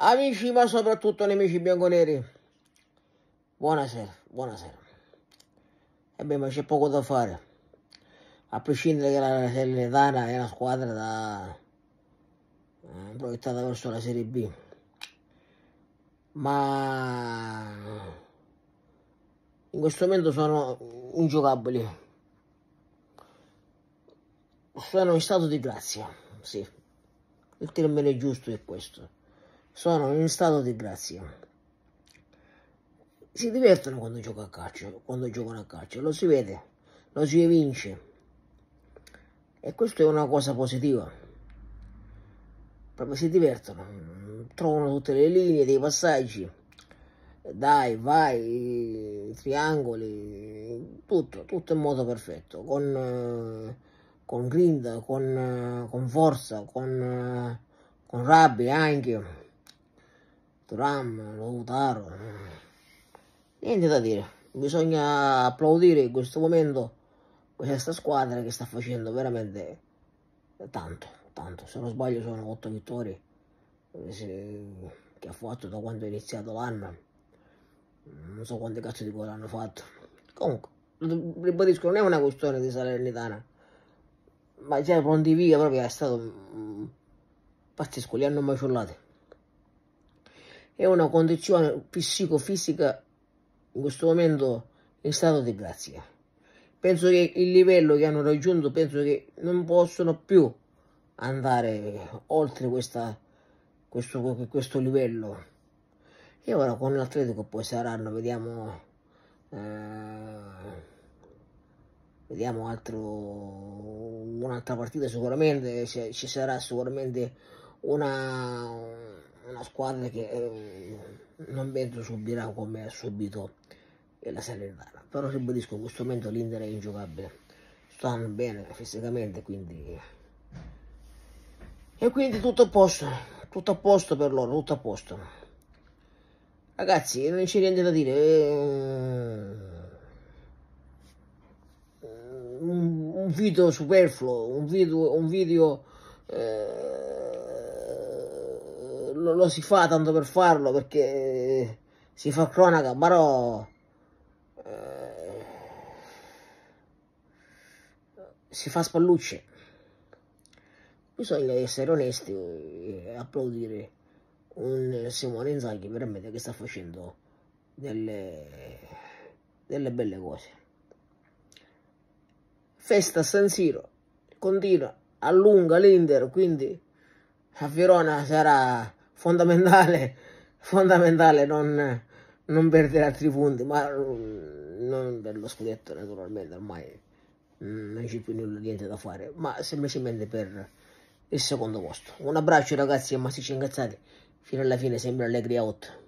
Amici, ma soprattutto nemici bianconeri, buonasera, buonasera. Ebbene, ma c'è poco da fare. A prescindere che la Salernitana è una squadra da... eh, proiettata verso la Serie B. Ma in questo momento sono ingiocabili. Sono in stato di grazia, sì. Il termine giusto è questo. Sono in stato di grazia. Si divertono quando giocano a calcio, quando giocano a calcio, lo si vede, lo si evince. E questo è una cosa positiva. Proprio si divertono, trovano tutte le linee, dei passaggi. Dai, vai, triangoli, tutto, tutto in modo perfetto, con, con grinda, con, con forza, con, con rabbia anche. Turam, Lautaro. Niente da dire, bisogna applaudire in questo momento questa squadra che sta facendo veramente tanto, tanto. Se non sbaglio sono otto vittorie che ha fatto da quando è iniziato l'anno. Non so quante cazzo di gol hanno fatto. Comunque, ribadisco, non è una questione di Salernitana. Ma già pronti via proprio è stato mm, pazzesco, li hanno maciullati è una condizione psicofisica in questo momento in stato di grazia. Penso che il livello che hanno raggiunto, penso che non possono più andare oltre questa, questo, questo livello. E ora con l'Atletico poi saranno, vediamo, eh, vediamo altro, un'altra partita sicuramente, ci sarà sicuramente una una squadra che eh, non penso subirà come ha subito la Salernitana però ribadisco in questo momento l'Inter è ingiocabile. Stanno bene fisicamente quindi e quindi tutto a posto tutto a posto per loro tutto a posto. Ragazzi non c'è niente da dire eh, un, un video superfluo un video, un video eh, lo, lo, si fa tanto per farlo perché si fa cronaca, però eh, si fa spallucce. Bisogna essere onesti e applaudire un Simone Inzaghi veramente che sta facendo delle, delle belle cose. Festa a San Siro, continua, allunga l'Inter, quindi a Verona sarà fondamentale, fondamentale non, non perdere altri punti, ma mm, non per lo scudetto naturalmente, ormai mm, non c'è più niente da fare, ma semplicemente per il secondo posto. Un abbraccio ragazzi e massicci incazzati, fino alla fine sempre allegri 8.